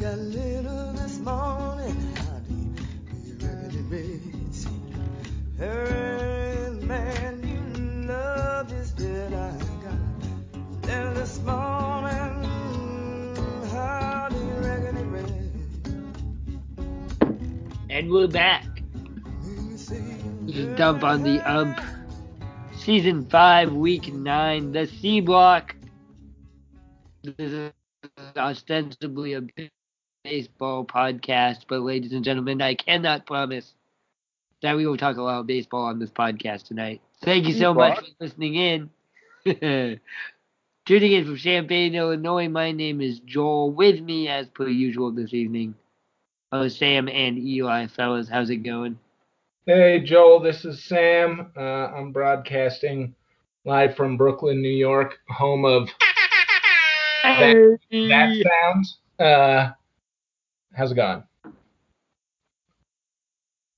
got little this morning. How do you reckon it? Hey, man, you love is dead. I got this morning. How do you reckon it? And we're back. This is Dump on the Ump. Season 5, Week 9, the C Block. This is ostensibly a baseball podcast, but ladies and gentlemen, I cannot promise that we will talk a lot of baseball on this podcast tonight. Thank you so much for listening in. Tuning in from Champaign, Illinois, my name is Joel. With me, as per usual this evening, are Sam and Eli. Fellas, how's it going? Hey, Joel, this is Sam. Uh, I'm broadcasting live from Brooklyn, New York, home of that, that sound. Uh, how's it going?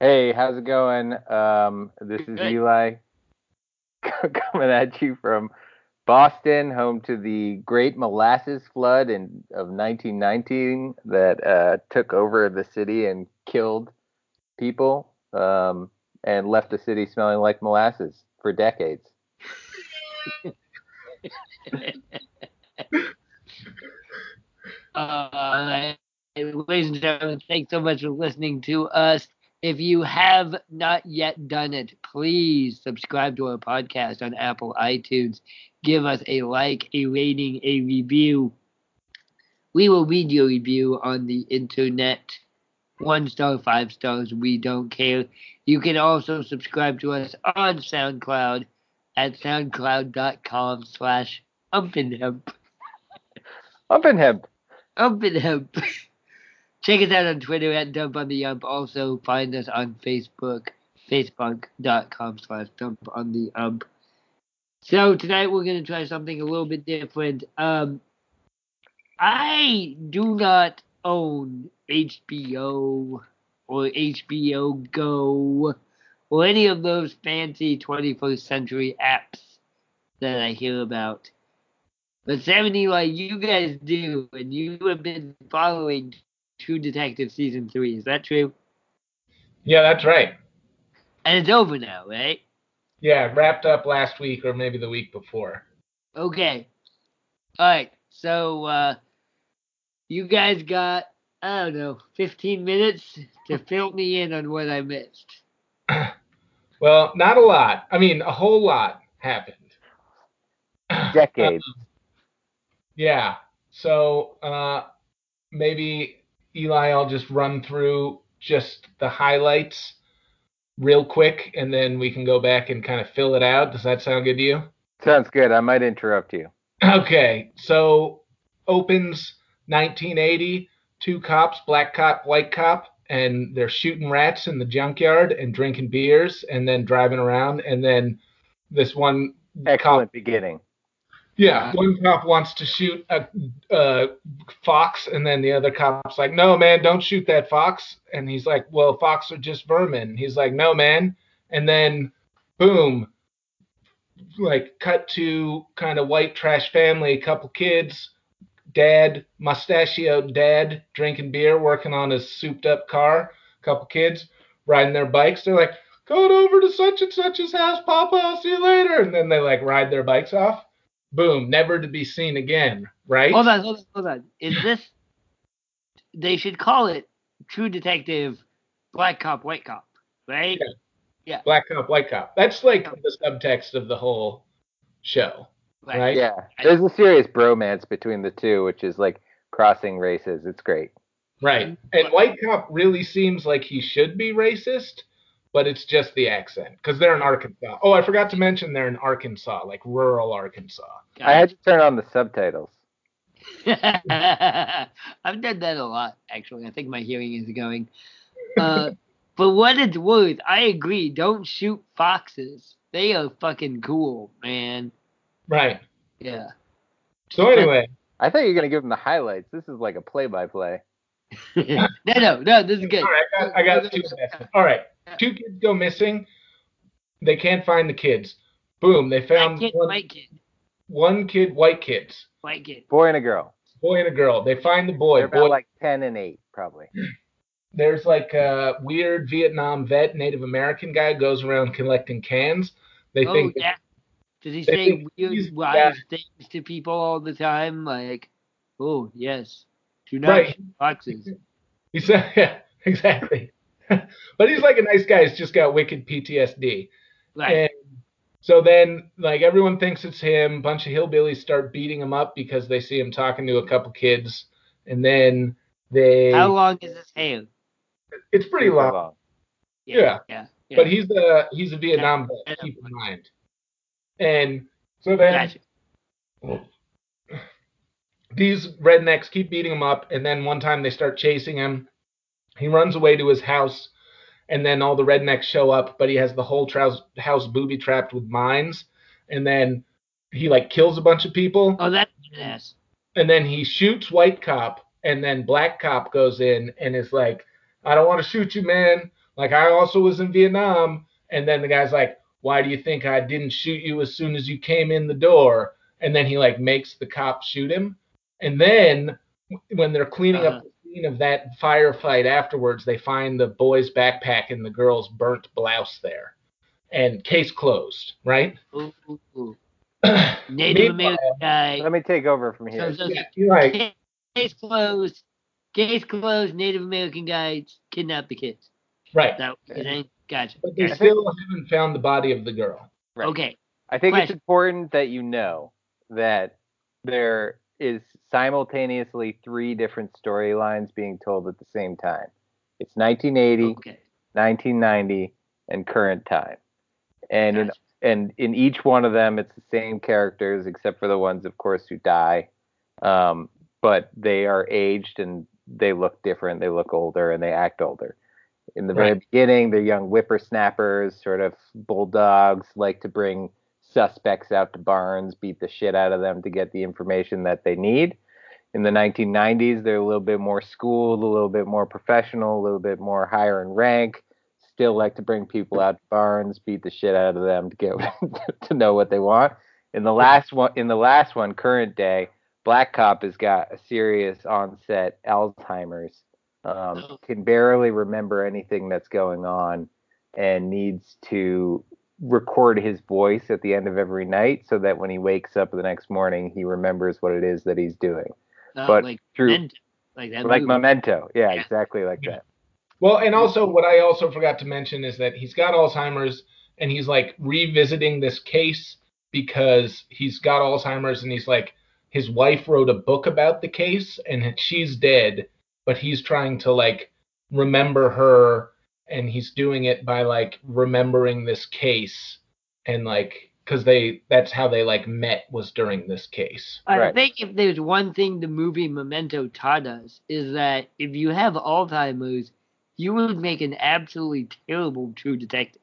Hey, how's it going? Um, this is Good. Eli coming at you from Boston, home to the Great Molasses Flood in of 1919 that uh, took over the city and killed people um, and left the city smelling like molasses for decades. Uh, ladies and gentlemen, thanks so much for listening to us. If you have not yet done it, please subscribe to our podcast on Apple iTunes. Give us a like, a rating, a review. We will read your review on the internet. One star, five stars, we don't care. You can also subscribe to us on SoundCloud at soundcloud.com slash umpinhemp. Up in hemp. Ump and Hemp. Check us out on Twitter at Dump on the Ump. Also find us on Facebook, facebook.com slash Dump on the Ump. So tonight we're gonna try something a little bit different. Um, I do not own HBO or HBO Go or any of those fancy 21st century apps that I hear about. But Sam and Eli, you guys do, and you have been following True Detective season three. Is that true? Yeah, that's right. And it's over now, right? Yeah, wrapped up last week or maybe the week before. Okay. All right. So uh, you guys got I don't know 15 minutes to fill me in on what I missed. Well, not a lot. I mean, a whole lot happened. Decades. Yeah. So uh, maybe Eli, I'll just run through just the highlights real quick, and then we can go back and kind of fill it out. Does that sound good to you? Sounds good. I might interrupt you. Okay. So opens 1980. Two cops, black cop, white cop, and they're shooting rats in the junkyard and drinking beers, and then driving around, and then this one cop Excellent beginning. Yeah, uh, one cop wants to shoot a, a fox, and then the other cop's like, "No, man, don't shoot that fox." And he's like, "Well, fox are just vermin." He's like, "No, man." And then, boom, like cut to kind of white trash family, couple kids, dad, mustachioed dad, drinking beer, working on his souped-up car, couple kids riding their bikes. They're like, "Going over to such and such's house, Papa. I'll see you later." And then they like ride their bikes off boom, never to be seen again, right? Hold on, hold on, hold on. Is this? They should call it True Detective, Black Cop, White Cop, right? Yeah. Black cop, white cop. That's like the subtext of the whole show, right? Yeah. There's a serious bromance between the two, which is like crossing races. It's great. Right. Mm-hmm. And white cop really seems like he should be racist, but it's just the accent because they're in Arkansas. Oh, I forgot to mention they're in Arkansas, like rural Arkansas. I had to turn on the subtitles. I've done that a lot, actually. I think my hearing is going. Uh, for what it's worth, I agree. Don't shoot foxes. They are fucking cool, man. Right. Yeah. So anyway, I thought you were gonna give them the highlights. This is like a play-by-play. no, no, no. This is good. all right, I got, I got two seconds. All right, two kids go missing. They can't find the kids. Boom, they found kid, one, white kid, one kid, white kids. white kid. Boy and a girl. boy and a girl. They find the boy. They're about boy like ten and eight, probably. there's like a weird Vietnam vet, Native American guy goes around collecting cans. They oh think yeah. Does he say weird, he's- wise yeah. things to people all the time? Like, oh yes, do not Right. shoot foxes. he said, yeah, exactly. but he's like a nice guy. He's just got wicked PTSD. Right. And so then, like everyone thinks it's him. A bunch of hillbillies start beating him up because they see him talking to a couple kids, and then they. How long is his hair? It's pretty Super long, Yeah. Yeah. yeah. but he's a he's a Vietnam Yeah. vet. Keep in mind. And so then Gotcha. these rednecks keep beating him up, and then one time they start chasing him. He runs away to his house, and then all the rednecks show up, but he has the whole trous- house booby trapped with mines, and then he like kills a bunch of people, Oh, that's yes. and then he shoots white cop, and then black cop goes in and is like, "I don't want to shoot you, man. Like I also was in Vietnam." And then the guy's like, "Why do you think I didn't shoot you as soon as you came in the door?" And then he like makes the cop shoot him. And then when they're cleaning Uh-huh. up the scene of that firefight afterwards, they find the boy's backpack and the girl's burnt blouse there. And case closed, right? Ooh, ooh, ooh. Native American guy. Let me take over from here. so, Yeah, you're right. case closed. Case closed. Native American guy kidnapped the kids. Right. That what you're? Gotcha. But they Gotcha. still haven't found the body of the girl. Right. Okay. I think it's important that you know that there is simultaneously three different storylines being told at the same time. It's 1980, Okay. 1990, and current time. And in and in each one of them, it's the same characters, except for the ones, of course, who die. Um, but they are aged and they look different. They look older and they act older. In the very Right. beginning, they're young whippersnappers, sort of bulldogs, like to bring suspects out to barns, beat the shit out of them to get the information that they need. In the 1990s, they're a little bit more schooled, a little bit more professional, a little bit more higher in rank. Still like to bring people out to barns, beat the shit out of them to get to know what they want. In the last one, in the last one, current day, Black Cop has got a serious onset Alzheimer's. Um, Oh. can barely remember anything that's going on, and needs to record his voice at the end of every night so that when he wakes up the next morning, he remembers what it is that he's doing. Uh, but like through Memento, like that like. Memento, yeah, Yeah. exactly like that. Well, and also what I also forgot to mention is that he's got Alzheimer's and he's like revisiting this case because he's got Alzheimer's and he's like his wife wrote a book about the case and she's dead, but he's trying to like remember her and he's doing it by like remembering this case and like cuz they that's how they like met was during this case. I Right. think if there's one thing the movie Memento taught us is that if you have Alzheimer's, you would make an absolutely terrible true detective.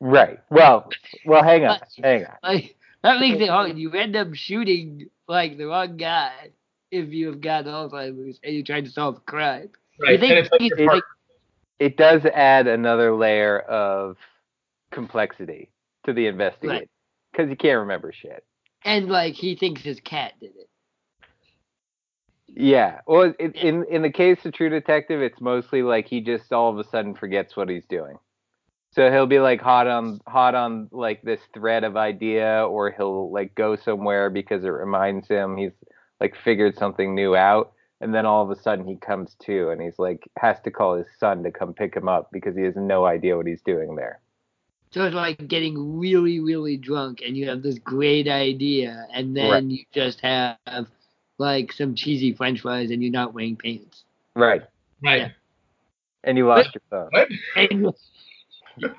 Right. Well, well, hang on, hang on. Like that makes it hard. You end up shooting like the wrong guy if you have got Alzheimer's and you're trying to solve a crime. Right. You think and it's like he's like It does add another layer of complexity to the investigation because you can't remember shit. and like he thinks his cat did it. Yeah. Well, it, in in the case of True Detective, it's mostly like he just all of a sudden forgets what he's doing. So he'll be like hot on hot on like this thread of idea, or he'll like go somewhere because it reminds him he's like figured something new out, and then all of a sudden he comes to and he's like has to call his son to come pick him up because he has no idea what he's doing there. So it's like getting really, really drunk and you have this great idea and then Right. you just have like some cheesy french fries and you're not wearing pants. Right. right. Yeah. And you lost your phone. What? And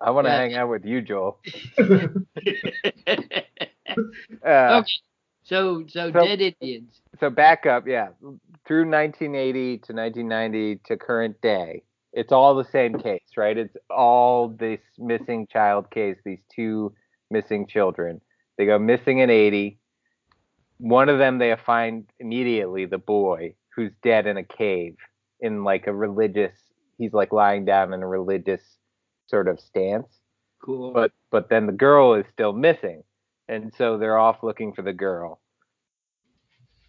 I want to Yeah. hang out with you, Joel. Uh, okay. So so So- dead Indians. so back up, yeah, through 1980 to 1990 to current day, it's all the same case, right? It's all this missing child case, these two missing children. They go missing in 80. One of them they find immediately, the boy who's dead in a cave in like a religious, he's like lying down in a religious sort of stance Cool. but but then the girl is still missing. And so they're off looking for the girl.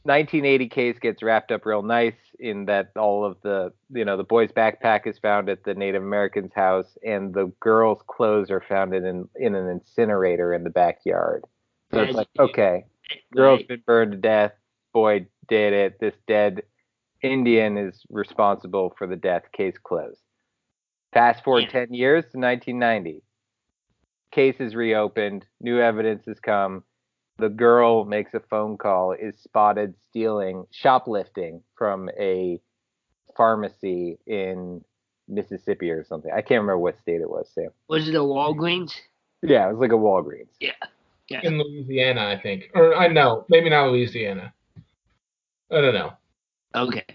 1980 case gets wrapped up real nice in that all of the you know the boy's backpack is found at the Native American's house and the girl's clothes are found in an, in an incinerator in the backyard. So it's like okay, girl's been burned to death, boy did it. This dead Indian is responsible for the death. Case closed. Fast forward Yeah. 10 years to 1990. Case is reopened. New evidence has come. The girl makes a phone call, is spotted stealing, shoplifting from a pharmacy in Mississippi or something. I can't remember what state it was, Sam. Was it a Walgreens? Yeah, it was like a Walgreens. Yeah. yeah. in Louisiana, I think, or I know, maybe not Louisiana. I don't know. Okay.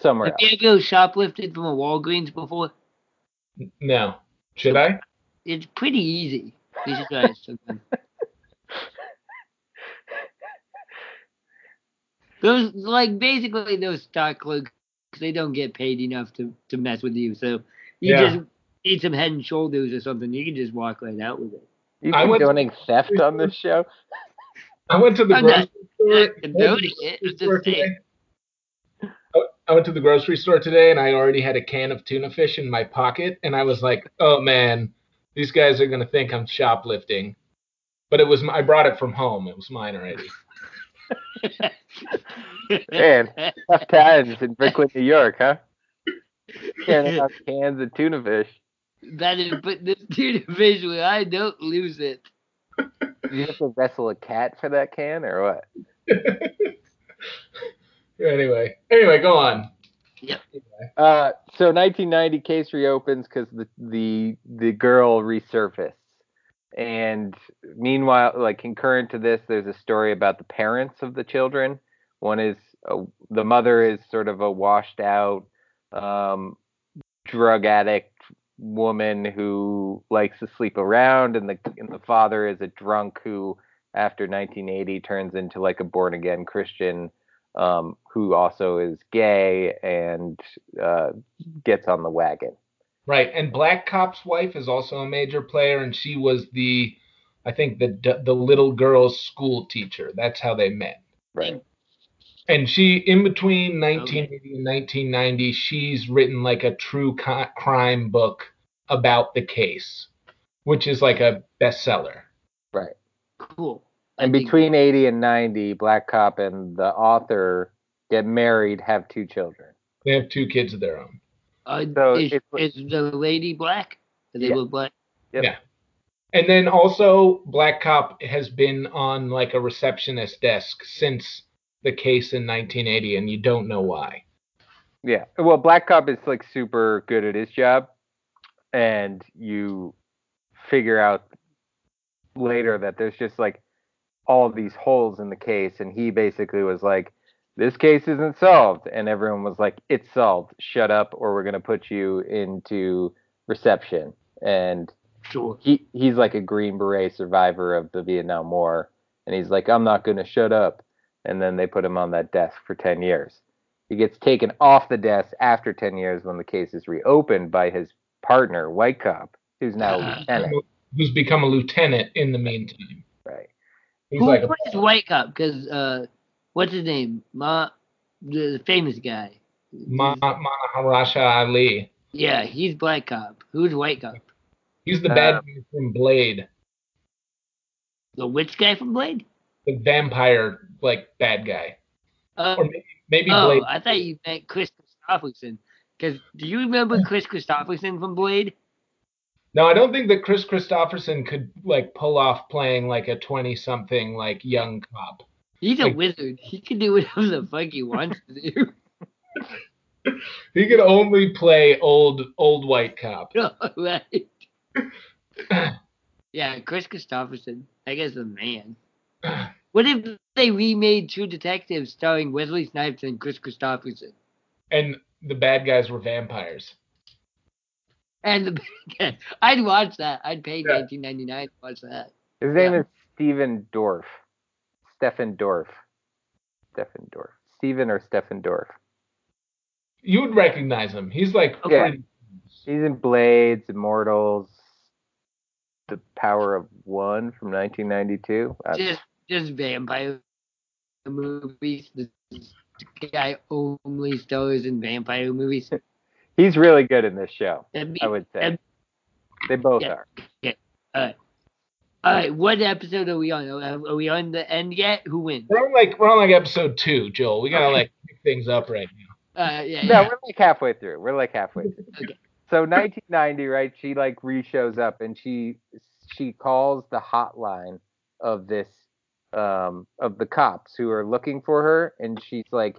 Somewhere Have else. you ever shoplifted from a Walgreens before? No, should I? It's pretty easy. You should try it sometime. Those like basically those stock clerks they don't get paid enough to, to mess with you. So you Yeah. just need some head and shoulders or something. You can just walk right out with it. You I went to- theft on this show? I went to the I'm not- grocery store. not it, store today. I- I went to the grocery store today and I already had a can of tuna fish in my pocket and I was like, "Oh man, these guys are gonna think I'm shoplifting." But it was I brought it from home. It was mine already. Man, tough times in Brooklyn, New York, huh? Carrying out cans of tuna fish. that is, but this dude visually, I don't lose it. You have to wrestle a cat for that can or what? anyway, anyway, go on. Uh, so 1990 case reopens because the, the the girl resurfaced, and meanwhile, like concurrent to this, there's a story about the parents of the children. One is a, the mother is sort of a washed out um, drug addict woman who likes to sleep around, and the and the father is a drunk who, after 1980, turns into like a born again Christian um, who also is gay and uh, gets on the wagon. Right, and Black Cop's wife is also a major player, and she was the, I think the the little girl's school teacher. That's how they met. Right. And she, in between 1980 and 1990, she's written like a true co- crime book about the case, which is like a bestseller. Right. Cool. I And between 80 and 90, Black Cop and the author get married, have two children. They have two kids of their own. uh, so is, it's- is the lady black? Are they Yeah. both black? Yep. Yeah. And then also, Black Cop has been on like a receptionist desk since the case in 1980, and you don't know why. Yeah. Well, Black Cop is like super good at his job, and you figure out later that there's just like all these holes in the case, and he basically was like, "This case isn't solved," and everyone was like, "It's solved. Shut up, or we're gonna put you into reception." And Sure. he he's like a Green Beret survivor of the Vietnam War, and he's like, I'm not gonna shut up. And then they put him on that desk for ten years. He gets taken off the desk after ten years when the case is reopened by his partner, White Cop, who's now a lieutenant. Who's become a lieutenant in the meantime? Right. He's Who like a plays White Cop? Because uh, what's his name? Ma, the, the famous guy. Ma- Mahershala Ali. Yeah, he's Black Cop. Who's White Cop? He's the bad Uh, guy from Blade, The witch guy from Blade? the vampire like bad guy, Uh, or maybe, maybe oh, Blade. I thought you meant Kris Kristofferson. Because do you remember Kris Kristofferson from Blade? No, I don't think that Kris Kristofferson could like pull off playing like a twenty-something like young cop. He's a wizard. He can do whatever the fuck he wants to do. He could only play old old white cop. right. Yeah, Kris Kristofferson. I guess the man. What if they remade True Detective starring Wesley Snipes and Kris Kristofferson? and the bad guys were vampires. And the I'd watch that. I'd pay Yeah. nineteen ninety nine to watch that. His name Yeah. is Stephen Dorff. Stephen Dorff. Stephen Dorff. Stephen or Stephen Dorff. You would recognize him. He's like Okay. pretty. He's in Blades, Immortals, The Power of One from 1992. Uh, Just just vampire movies. This guy only stars in vampire movies. he's really good in this show. That'd be- I would say that'd- they both yeah. are. All right, what episode are we on? Are are we on the end yet? Who wins? We're on like we're on like episode two, Joel. We gotta like pick things up right now. Uh, yeah, No, yeah. we're like halfway through. We're like halfway through. Okay. So 1990, right? She like re-shows up and she she calls the hotline of this um of the cops who are looking for her, and she's like,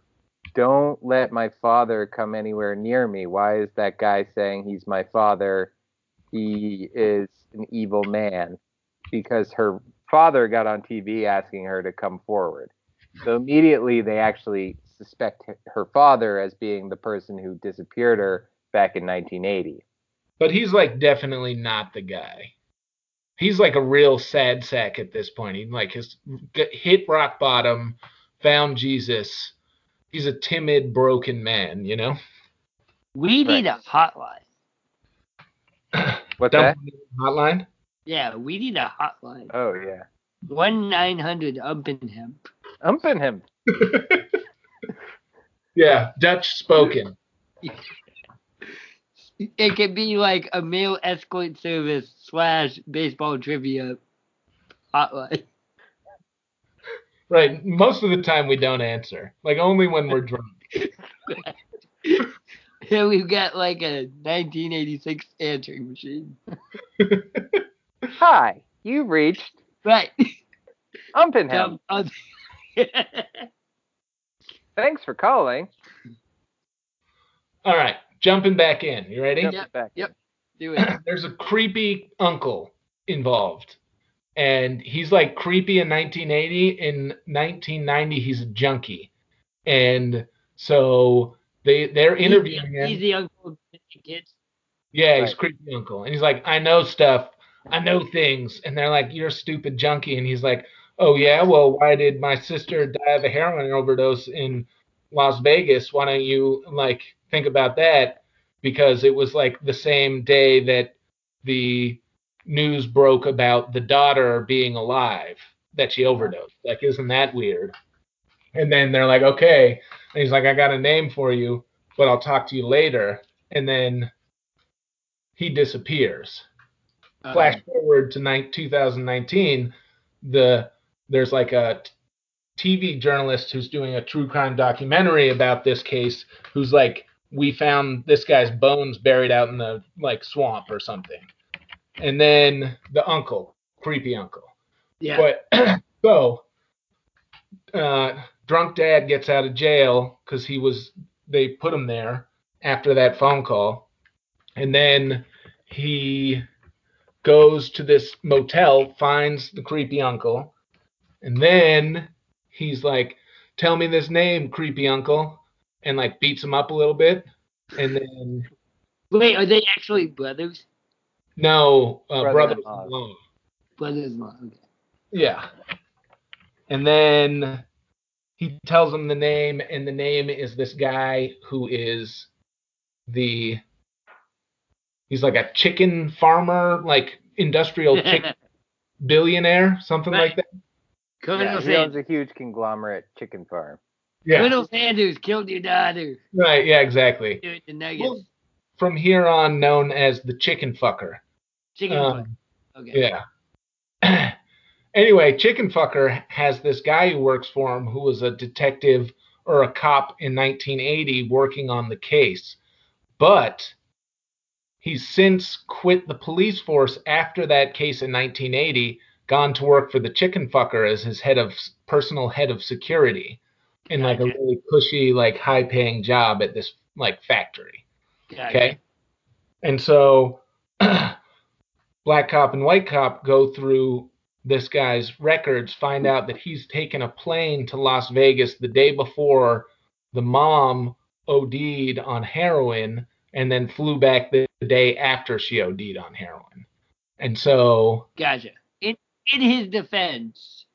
"Don't let my father come anywhere near me. Why is that guy saying he's my father? He is an evil man." Because her father got on TV asking her to come forward. So immediately they actually suspect her father as being the person who disappeared her back in 1980. But he's like definitely not the guy. He's like a real sad sack at this point. He like has hit rock bottom, found Jesus. He's a timid, broken man, you know. We need a hotline. What Dump that? hotline. Yeah, we need a hotline. Oh yeah, One nine hundred Umpenham. umping him. Yeah, Dutch spoken. It could be like a male escort service slash baseball trivia hotline. Right. Most of the time we don't answer. Like only when we're drunk. Here we've got like a 1986 answering machine. Hi, you reached Right. umping him. Um, Thanks for calling. All right, jumping back in. You ready? Yep. Jump back. yep. Do it. There's a creepy uncle involved. And he's like creepy in 1980. In 1990, he's a junkie. And so they they're interviewing He's him. the uncle the kids. Yeah, he's creepy uncle. And he's like, I know stuff. I know things. And they're like, You're a stupid junkie. And he's like, Oh yeah, well, why did my sister die of a heroin overdose in Las Vegas? Why don't you like think about that? Because it was like the same day that the news broke about the daughter being alive that she overdosed. Like, isn't that weird? And then they're like, okay. And he's like, I got a name for you, but I'll talk to you later. And then he disappears. Uh, Flash forward to nine, 2019, the there's like a t- TV journalist who's doing a true crime documentary about this case. Who's like, we found this guy's bones buried out in the like swamp or something. And then the uncle, creepy uncle. yeah. But so, uh, drunk dad gets out of jail because he was they put him there after that phone call, and then he goes to this motel, finds the creepy uncle, and then he's like, "Tell me this name, creepy uncle," and like beats him up a little bit, and then Wait, are they actually brothers? No, uh, brothers Brother-in-law. Brothers-in-law. Okay. Yeah. And then he tells him the name, and the name is this guy who is the he's like a chicken farmer, like industrial chicken billionaire, something Right. like that. Colonel, Yeah, he owns a huge conglomerate chicken farm. Yeah. Colonel Sanders killed your daughter. Right, yeah, exactly. The. Well, From here on known as the chicken fucker. Chicken um, foot. Okay. Yeah. anyway, Chicken Fucker has this guy who works for him who was a detective or a cop in 1980 working on the case. But he's since quit the police force after that case in 1980, gone to work for the Chicken Fucker as his head of personal head of security in like a really cushy, like high paying job at this like factory. Gotcha. Okay. And so Black Cop and White Cop go through this guy's records, find out that he's taken a plane to Las Vegas the day before the mom OD'd on heroin and then flew back the day after she OD'd on heroin. And so, Gotcha. In in his defense,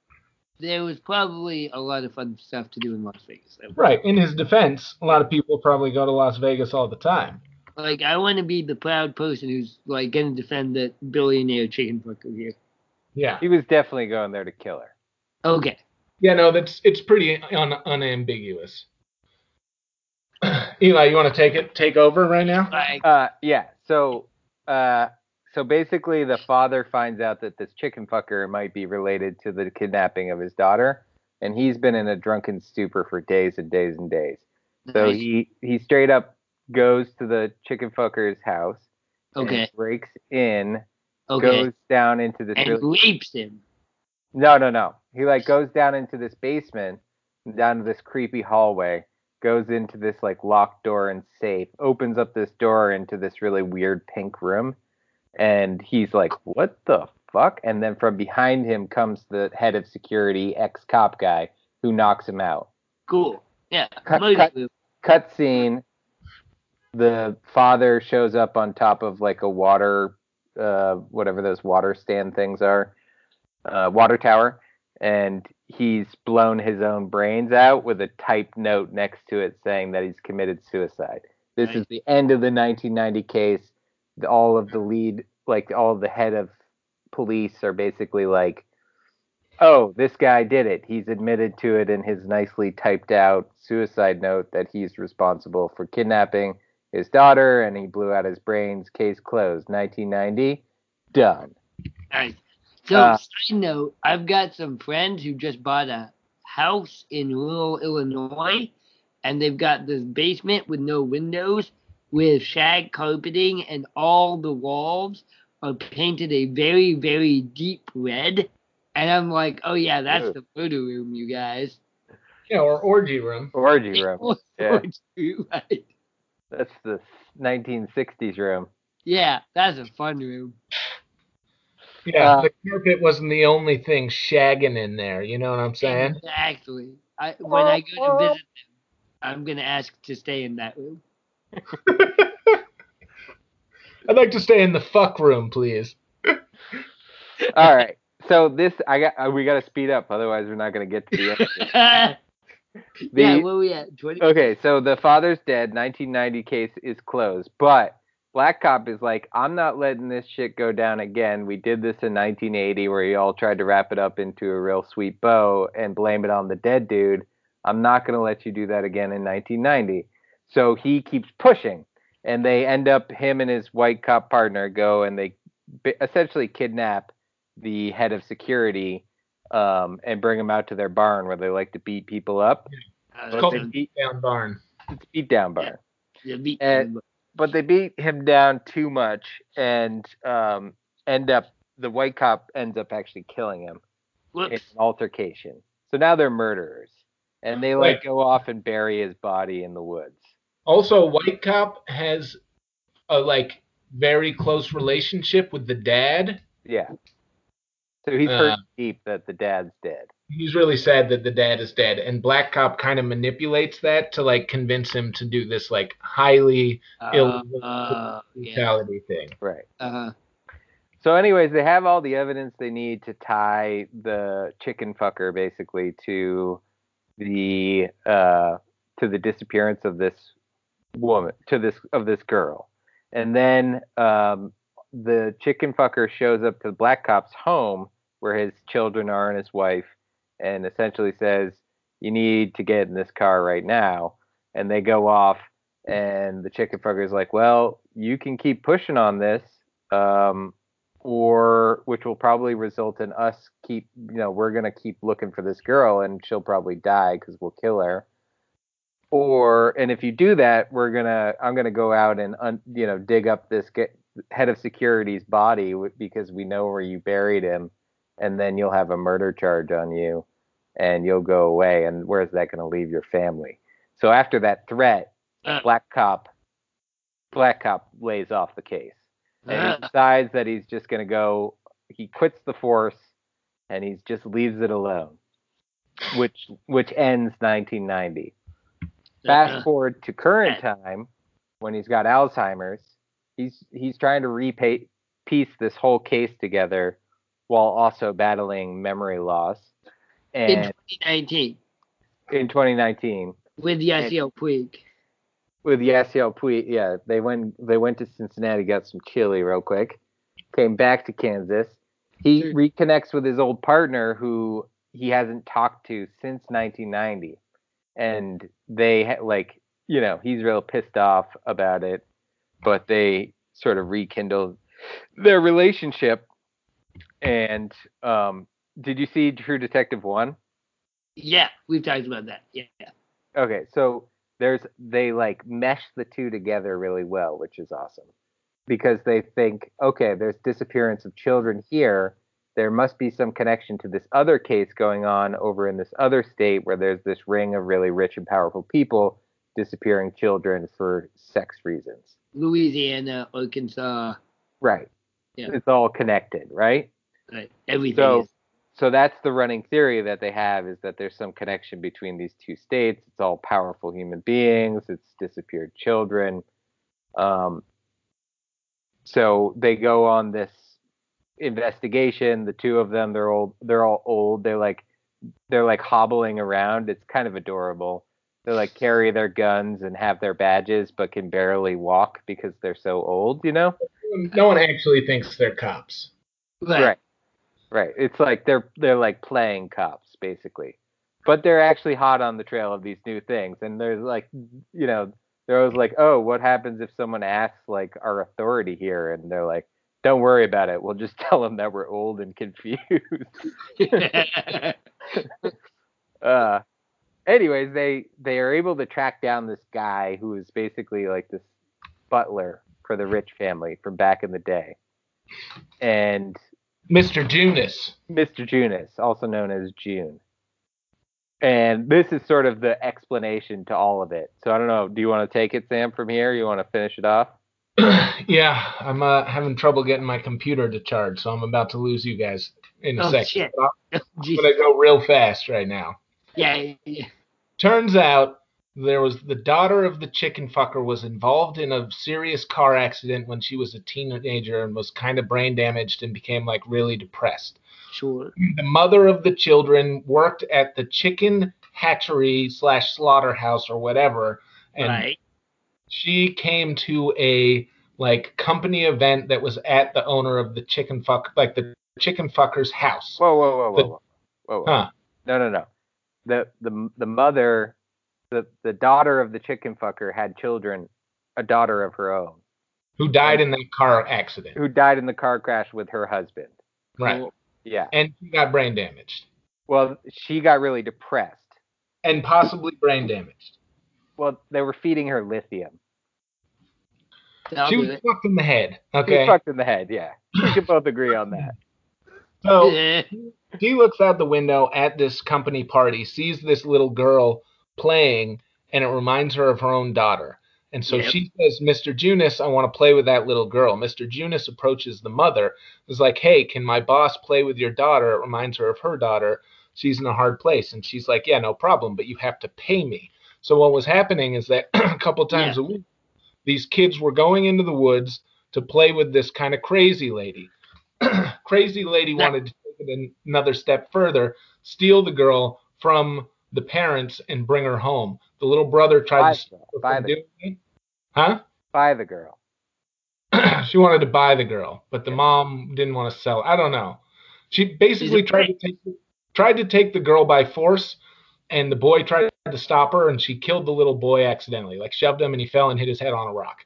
there was probably a lot of fun stuff to do in Las Vegas. right, in his defense, a lot of people probably go to Las Vegas all the time. Like I want to be the proud person who's like gonna defend the billionaire chicken fucker here. Yeah. He was definitely going there to kill her. Okay. Yeah, no, that's it's pretty un, unambiguous. Eli, you want to take it take over right now? Uh, yeah. So, uh, so basically, the father finds out that this chicken fucker might be related to the kidnapping of his daughter, and he's been in a drunken stupor for days and days and days. So nice. he he straight up goes to the chicken fucker's house, okay. breaks in, Okay. goes down into this and really rapes him. no no no. He like goes down into this basement, down to this creepy hallway, goes into this like locked door and safe, opens up this door into this really weird pink room, and he's like, "What the fuck?" And then from behind him comes the head of security, ex cop guy, who knocks him out. Cool. Yeah. Cut- Motor cut- move. The father shows up on top of like a water, uh, whatever those water stand things are, uh, water tower, and he's blown his own brains out with a typed note next to it saying that he's committed suicide. This is the end of the 1990 case. All of the lead, like all of the head of police, are basically like, "Oh, this guy did it. He's admitted to it in his nicely typed out suicide note that he's responsible for kidnapping his daughter, and he blew out his brains. Case closed. 1990, done." Nice. So, Uh, side note, I've got some friends who just bought a house in rural Illinois, and they've got this basement with no windows, with shag carpeting, and all the walls are painted a very, very deep red. And I'm like, oh yeah, that's Ew. the photo room, you guys. Yeah, or orgy room. Orgy room. Yeah. right. That's the 1960s room. Yeah, that's a fun room. Yeah, Uh, the carpet wasn't the only thing shagging in there. You know what I'm saying? Exactly. I when I go to visit them, I'm gonna ask to stay in that room. I'd like to stay in the fuck room, please. All right. So this, I got. Uh, we got to speed up, otherwise we're not going to get to the end. this. yeah, where we at? Twenty. Okay, so the father's dead. 1990 case is closed, but Black Cop is like, I'm not letting this shit go down again. We did this in 1980, where you all tried to wrap it up into a real sweet bow and blame it on the dead dude. I'm not going to let you do that again in 1990. So he keeps pushing, and they end up him and his white cop partner go and they essentially kidnap the head of security um, and bring him out to their barn where they like to beat people up. Uh, It's called the beat- Down Barn. It's beat down barn. the beat- and- but they beat him down too much and um, end up the white cop ends up actually killing him in an altercation. So now they're murderers, and they like Right. go off and bury his body in the woods. Also, White Cop has a like very close relationship with the dad. Yeah. So he's hurt Uh. deep that the dad's dead. He's really sad that the dad is dead, and Black Cop kind of manipulates that to like convince him to do this like highly ill Uh, uh, yeah. thing. Right. Uh-huh. So, anyways, they have all the evidence they need to tie the chicken fucker basically to the uh, to the disappearance of this woman, to this of this girl, and then um, the chicken fucker shows up to the black cop's home where his children are and his wife, and essentially says, "You need to get in this car right now." And they go off, and the chicken fucker is like, "Well, you can keep pushing on this." Um, or which will probably result in us keep you know we're gonna keep looking for this girl and she'll probably die because we'll kill her or and if you do that we're gonna i'm gonna go out and un, you know dig up this get, head of security's body because we know where you buried him and then you'll have a murder charge on you and you'll go away and where's that going to leave your family? So after that threat Uh, black cop black cop lays off the case. And he uh, decides that he's just going to go he quits the force and he just leaves it alone which which ends 1990 fast uh, forward to current time when he's got alzheimer's he's he's trying to repay piece this whole case together while also battling memory loss in 2019 in 2019 with Yasiel Puig. with Yasiel Puig. Yeah, they went they went to Cincinnati, got some chili real quick, came back to Kansas. He Sure. reconnects with his old partner who he hasn't talked to since 1990, and they like you know he's real pissed off about it, but they sort of rekindled their relationship. And um, did you see True Detective One? Yeah, we've talked about that. Yeah. Okay, so there's they like mesh the two together really well, which is awesome. Because they think, okay, there's disappearance of children here. There must be some connection to this other case going on over in this other state where there's this ring of really rich and powerful people disappearing children for sex reasons. Louisiana, Arkansas, Right. Yeah. It's all connected, right? like everything So is. so that's the running theory that they have is that there's some connection between these two states. It's all powerful human beings. It's disappeared children. Um, so they go on this investigation. The two of them, they're old. They're all old. They're like they're like hobbling around. It's kind of adorable. They like carry their guns and have their badges, but can barely walk because they're so old. You know. No one actually thinks they're cops. Right. Right. Right. It's like they're they're like playing cops basically. But they're actually hot on the trail of these new things and there's like you know, they're always like, "Oh, what happens if someone asks like our authority here?" and they're like, "Don't worry about it. We'll just tell them that we're old and confused." uh anyways, they they are able to track down this guy who is basically like this butler for the rich family from back in the day. And Mr. Junius. Mr. Junius, also known as June. And this is sort of the explanation to all of it. So I don't know. Do you want to take it, Sam, from here? You want to finish it off? yeah, I'm uh, having trouble getting my computer to charge, so I'm about to lose you guys in a Oh, second. shit. But I'm gonna go real fast right now. Yeah, yeah. Turns out there was the daughter of the chicken fucker was involved in a serious car accident when she was a teenager and was kind of brain damaged and became like really depressed. Sure. The mother of the children worked at the chicken hatchery slash slaughterhouse or whatever, and right. she came to a like company event that was at the owner of the chicken fuck like the chicken fucker's house. Whoa, whoa, whoa, whoa, The- whoa, whoa, whoa. Huh. No, no, no. The the the mother, the the daughter of the chicken fucker had children, a daughter of her own, Who died in that car accident. who died in the car crash with her husband. Right. Cool. Yeah. And she got brain damaged. Well, she got really depressed. And possibly brain damaged. Well, they were feeding her lithium. I'll she was it. fucked in the head. She was Okay. fucked in the head. Yeah, we can both agree on that. So Yeah. he looks out the window at this company party, sees this little girl playing, and it reminds her of her own daughter. And so Yep. she says, Mr. Junius, I want to play with that little girl. Mr. Junius approaches the mother, is like, Hey, can my boss play with your daughter? It reminds her of her daughter. She's in a hard place. And she's like, Yeah, no problem, but you have to pay me. So what was happening is that a couple times Yeah. a week, these kids were going into the woods to play with this kind of crazy lady. crazy lady wanted to take it an- another step further, steal the girl from the parents and bring her home. The little brother tried Buy, to stop buy the doing it. Huh? buy the girl. she wanted to buy the girl, but the mom didn't want to sell. I don't know. She basically tried to take tried to take the girl by force, and the boy tried to stop her, and she killed the little boy accidentally, like shoved him, and he fell and hit his head on a rock.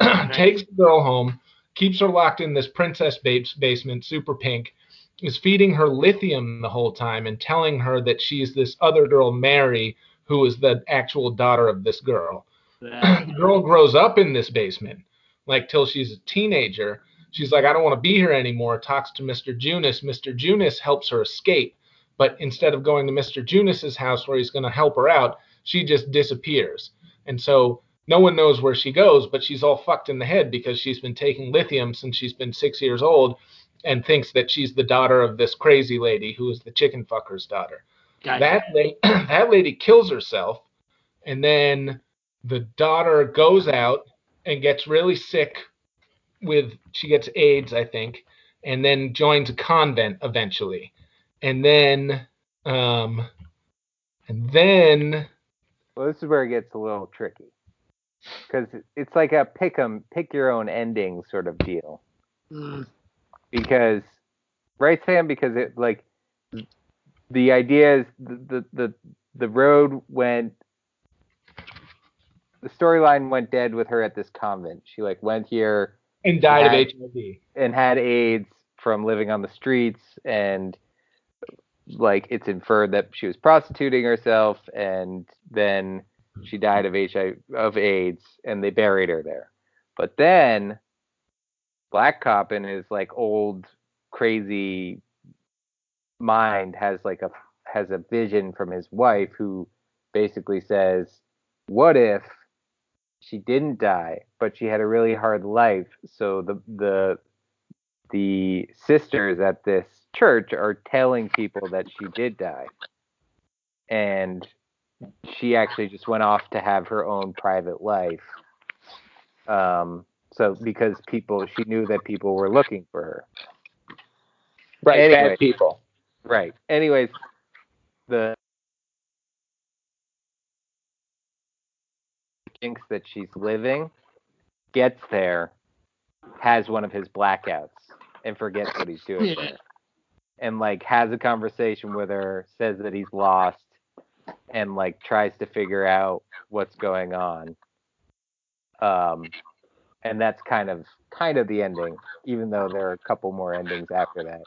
Takes the girl home, keeps her locked in this princess babes basement, super pink, is feeding her lithium the whole time and telling her that she's this other girl, Mary, who is the actual daughter of this girl the girl grows up in this basement, like till she's a teenager. She's like, I don't want to be here anymore. Talks to Mr. Junius. Mr. Junius helps her escape, but instead of going to Mr. Junius's house where he's going to help her out, she just disappears. And so no one knows where she goes, but she's all fucked in the head because she's been taking lithium since she's been six years old and thinks that she's the daughter of this crazy lady who is the chicken fucker's daughter Gotcha. that lady, that lady kills herself, and then the daughter goes out and gets really sick with she gets AIDS, I think, and then joins a convent eventually, and then um, and then Well, this is where it gets a little tricky. because it's like a pick 'em, pick your own ending sort of deal. Mm, Because, right, Sam? Because it like the idea is the the the, the road went. The storyline went dead with her at this convent. She like went here And died Yeah. of HIV. and had AIDS from living on the streets and like it's inferred that she was prostituting herself and then she died of HIV of AIDS and they buried her there. But then Black Cop in his like old crazy mind has like a has a vision from his wife who basically says, What if she didn't die, but she had a really hard life? So the the the sisters at this church are telling people that she did die. And she actually just went off to have her own private life. Um, so because people, she knew that people were looking for her. Right, Anyway. bad people. Right. Anyways, the thinks that she's living, gets there, has one of his blackouts, and forgets what he's doing there. And like has a conversation with her, says that he's lost, and like tries to figure out what's going on. Um and that's kind of kind of the ending, even though there are a couple more endings after that.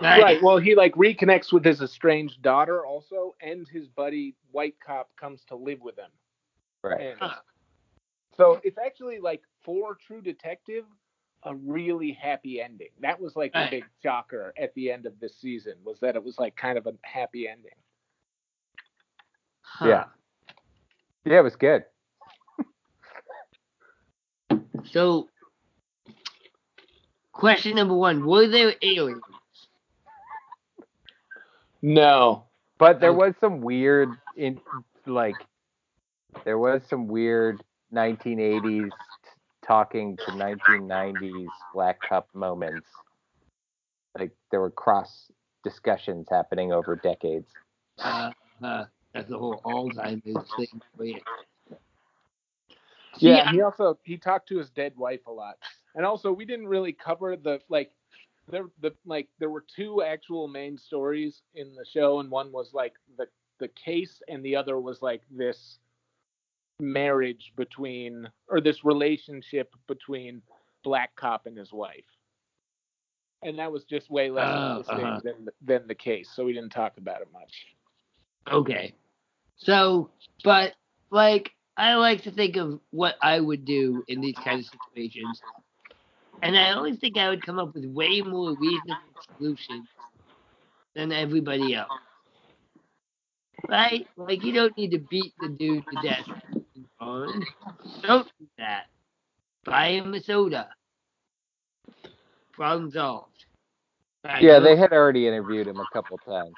Right. Well, he like reconnects with his estranged daughter also, and his buddy White Cop comes to live with him. Right. And Huh. so it's actually like for True Detective, a really happy ending. That was like the big shocker at the end of this season was that it was like kind of a happy ending. Huh. Yeah. Yeah, it was good. So, question number one: Were there aliens? No. But there was some weird in like there was some weird 1980s talking to 1990s Black Cop moments. Like there were cross discussions happening over decades. Uh, uh, that's the whole Alzheimer's thing. You. Yeah, he also he talked to his dead wife a lot. And also we didn't really cover the like there the like there were two actual main stories in the show and one was like the the case and the other was like this marriage between or this relationship between Black Cop and his wife. And that was just way less Oh, interesting uh-huh. than than the case, so we didn't talk about it much. Okay. So, but like, I like to think of what I would do in these kind of situations, and I always think I would come up with way more reasonable solutions than everybody else. Right? Like, you don't need to beat the dude to death. On. Don't do that. Buy him a soda. Problem solved. Right, Yeah, they had already interviewed him a couple times.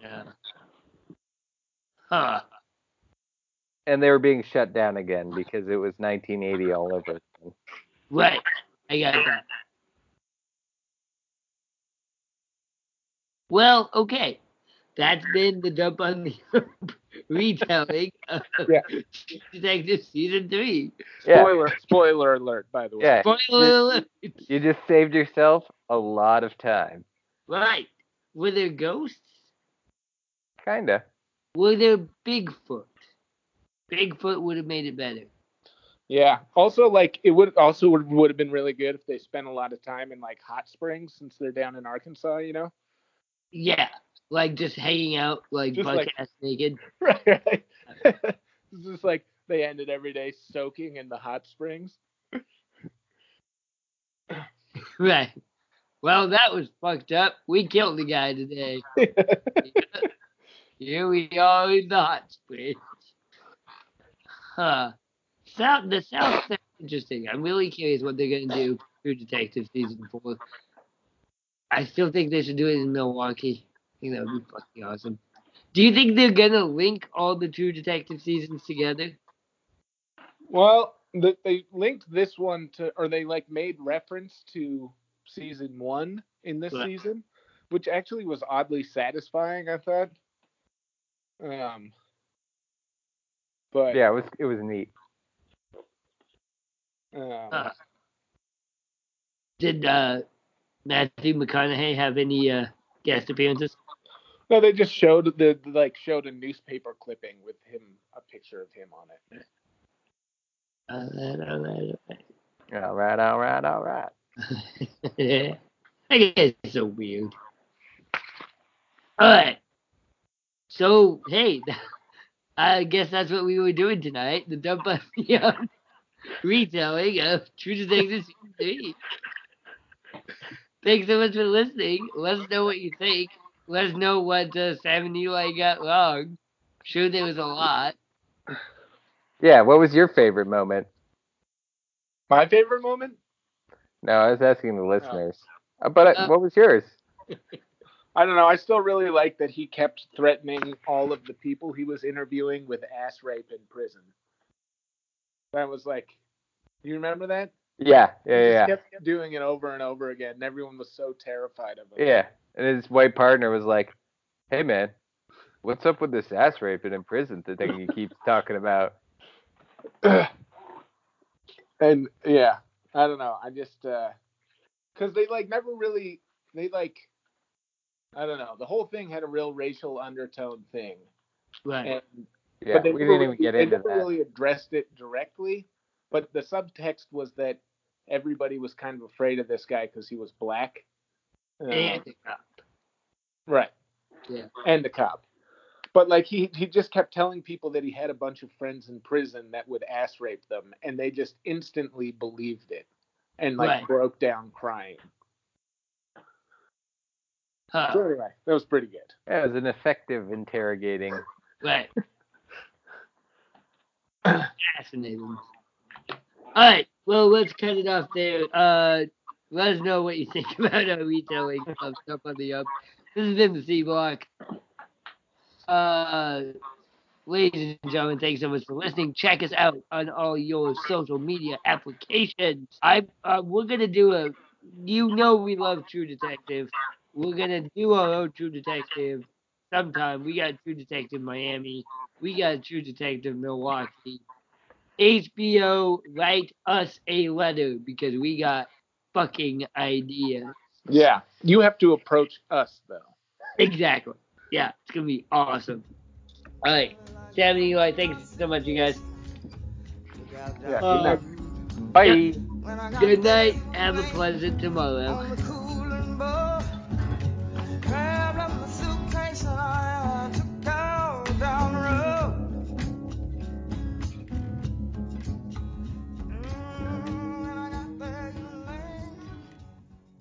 Yeah. Huh. And they were being shut down again because it was 1980 all over. Right. I got that. Well, okay. That's been the dump on the retelling of Yeah. Detective Season 3. Yeah. Spoiler spoiler alert, by the way. Yeah. Spoiler alert. You just saved yourself a lot of time. Right. Were there ghosts? Kinda. Were there Bigfoot? Bigfoot would have made it better. Yeah. Also, like it would also would, would have been really good if they spent a lot of time in like hot springs since they're down in Arkansas. You know. Yeah. Like just hanging out, like Just butt like- ass naked. Right. right. it's just like they ended every day soaking in the hot springs. Right. Well, that was fucked up. We killed the guy today. Here we are in the hot springs. Huh. The South sounds interesting. I'm really curious what they're gonna do for Detective Season Four. I still think they should do it in Milwaukee. I think that would be fucking awesome. Do you think they're gonna link all the True Detective seasons together? well, the, they linked this one to, or they like made reference to season one in this Right. season, which actually was oddly satisfying. I thought. Um. But Yeah, it was it was neat. Um, Uh, did uh, Matthew McConaughey have any uh, guest appearances? No, they just showed the like showed a newspaper clipping with him, a picture of him on it. Alright, alright, All right, all right, all right. alright. I guess it's so weird. Alright. So, hey, I guess that's what we were doing tonight. The dump on the um, retelling of True Detective Season 3. Thanks so much for listening. Let us know what you think. Let us know what uh, Sam and Eli got wrong. Sure, there was a lot. Yeah, what was your favorite moment? My favorite moment? No, I was asking the listeners. Uh, but uh, Uh, what was yours? I don't know. I still really like that he kept threatening all of the people he was interviewing with ass rape in prison. That was like, you remember that? Yeah, He yeah, yeah, just kept doing it over and over again, and everyone was so terrified of him. yeah. And his white partner was like, "Hey, man, what's up with this ass raping in prison thing he keeps talking about?" and yeah, I don't know. I just uh, because they like never really they like I don't know. The whole thing had a real racial undertone thing, Right. and Yeah, but they we didn't really, even get they into never that. really addressed it directly. But the subtext was that everybody was kind of afraid of this guy because he was black. Uh, And the cop. right. Yeah. And the cop. But like he he just kept telling people that he had a bunch of friends in prison that would ass rape them, and they just instantly believed it, and like Right. broke down crying. Huh. So anyway, that was pretty good. That was an effective interrogating. Right. Fascinating. Alright, well let's cut it off there. Uh let us know what you think about our retelling of stuff on the up. This has been the C block. Uh ladies and gentlemen, thanks so much for listening. Check us out on all your social media applications. I uh, we're gonna do a you know we love True Detective. We're gonna do our own True Detective sometime. We got True Detective Miami. We got True Detective Milwaukee. HBO, write us a letter because we got fucking ideas. Yeah, you have to approach us though. Exactly. Yeah, it's gonna be awesome. All right, Sam and Eli, thanks so much, you guys. Yeah, Uh, Bye. Good night. Have a pleasant tomorrow.